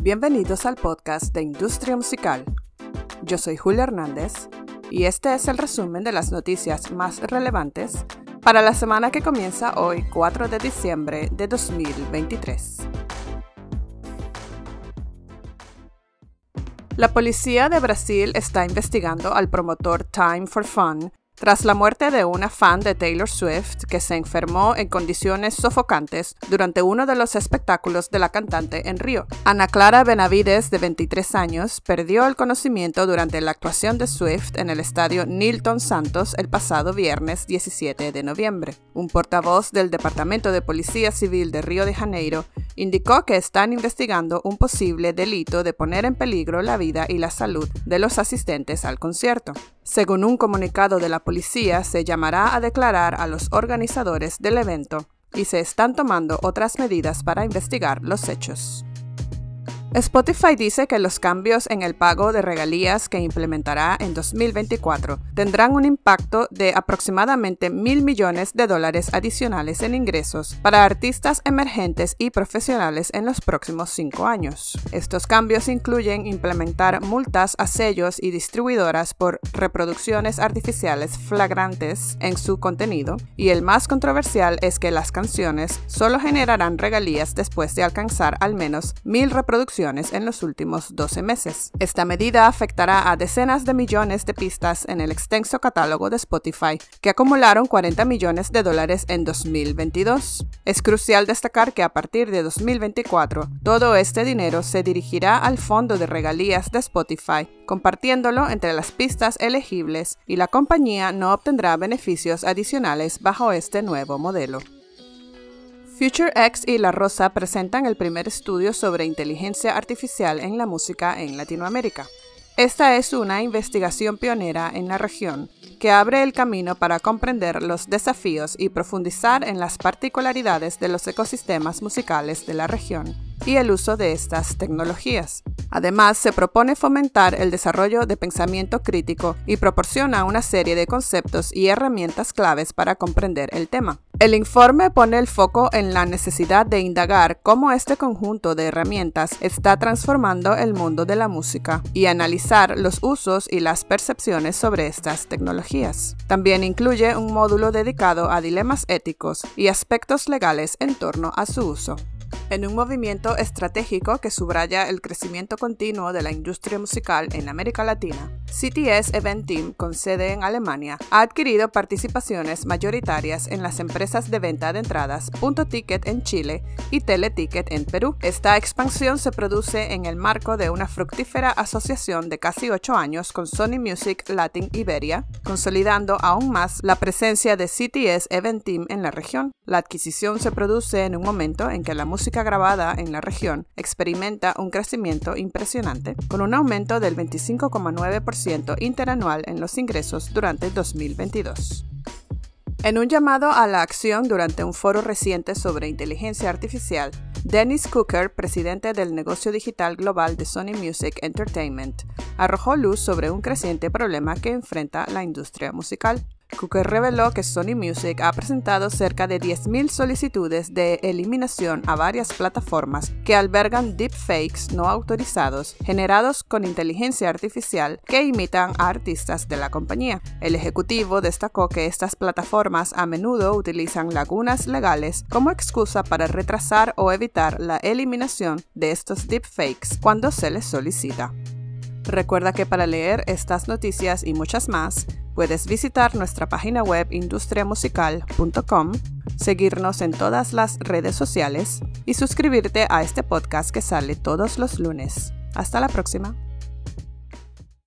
Bienvenidos al podcast de Industria Musical. Yo soy Julia Hernández y este es el resumen de las noticias más relevantes para la semana que comienza hoy 4 de diciembre de 2023. La policía de Brasil está investigando al promotor Time for Fun tras la muerte de una fan de Taylor Swift que se enfermó en condiciones sofocantes durante uno de los espectáculos de la cantante en Río. Ana Clara Benavides, de 23 años, perdió el conocimiento durante la actuación de Swift en el estadio Nilton Santos el pasado viernes 17 de noviembre. Un portavoz del Departamento de Policía Civil de Río de Janeiro indicó que están investigando un posible delito de poner en peligro la vida y la salud de los asistentes al concierto. Según un comunicado de la policía, se llamará a declarar a los organizadores del evento y se están tomando otras medidas para investigar los hechos. Spotify dice que los cambios en el pago de regalías que implementará en 2024 tendrán un impacto de aproximadamente mil millones de dólares adicionales en ingresos para artistas emergentes y profesionales en los próximos cinco años. Estos cambios incluyen implementar multas a sellos y distribuidoras por reproducciones artificiales flagrantes en su contenido, y el más controversial es que las canciones solo generarán regalías después de alcanzar al menos mil reproducciones en los últimos 12 meses. Esta medida afectará a decenas de millones de pistas en el extenso catálogo de Spotify, que acumularon 40 millones de dólares en 2022. Es crucial destacar que a partir de 2024, todo este dinero se dirigirá al fondo de regalías de Spotify, compartiéndolo entre las pistas elegibles y la compañía no obtendrá beneficios adicionales bajo este nuevo modelo. FutureX y La Rosa presentan el primer estudio sobre inteligencia artificial en la música en Latinoamérica. Esta es una investigación pionera en la región que abre el camino para comprender los desafíos y profundizar en las particularidades de los ecosistemas musicales de la región y el uso de estas tecnologías. Además, se propone fomentar el desarrollo de pensamiento crítico y proporciona una serie de conceptos y herramientas claves para comprender el tema. El informe pone el foco en la necesidad de indagar cómo este conjunto de herramientas está transformando el mundo de la música y analizar los usos y las percepciones sobre estas tecnologías. También incluye un módulo dedicado a dilemas éticos y aspectos legales en torno a su uso. En un movimiento estratégico que subraya el crecimiento continuo de la industria musical en América Latina, CTS Event Team, con sede en Alemania, ha adquirido participaciones mayoritarias en las empresas de venta de entradas Punto Ticket en Chile y Teleticket en Perú. Esta expansión se produce en el marco de una fructífera asociación de casi ocho años con Sony Music Latin Iberia, consolidando aún más la presencia de CTS Event Team en la región. La adquisición se produce en un momento en que la música grabada en la región experimenta un crecimiento impresionante, con un aumento del 25,9% interanual en los ingresos durante 2022. En un llamado a la acción durante un foro reciente sobre inteligencia artificial, Dennis Cooker, presidente del negocio digital global de Sony Music Entertainment, arrojó luz sobre un creciente problema que enfrenta la industria musical. Cooker reveló que Sony Music ha presentado cerca de 10.000 solicitudes de eliminación a varias plataformas que albergan deepfakes no autorizados generados con inteligencia artificial que imitan a artistas de la compañía. El ejecutivo destacó que estas plataformas a menudo utilizan lagunas legales como excusa para retrasar o evitar la eliminación de estos deepfakes cuando se les solicita. Recuerda que para leer estas noticias y muchas más, puedes visitar nuestra página web industriamusical.com, seguirnos en todas las redes sociales y suscribirte a este podcast que sale todos los lunes. Hasta la próxima.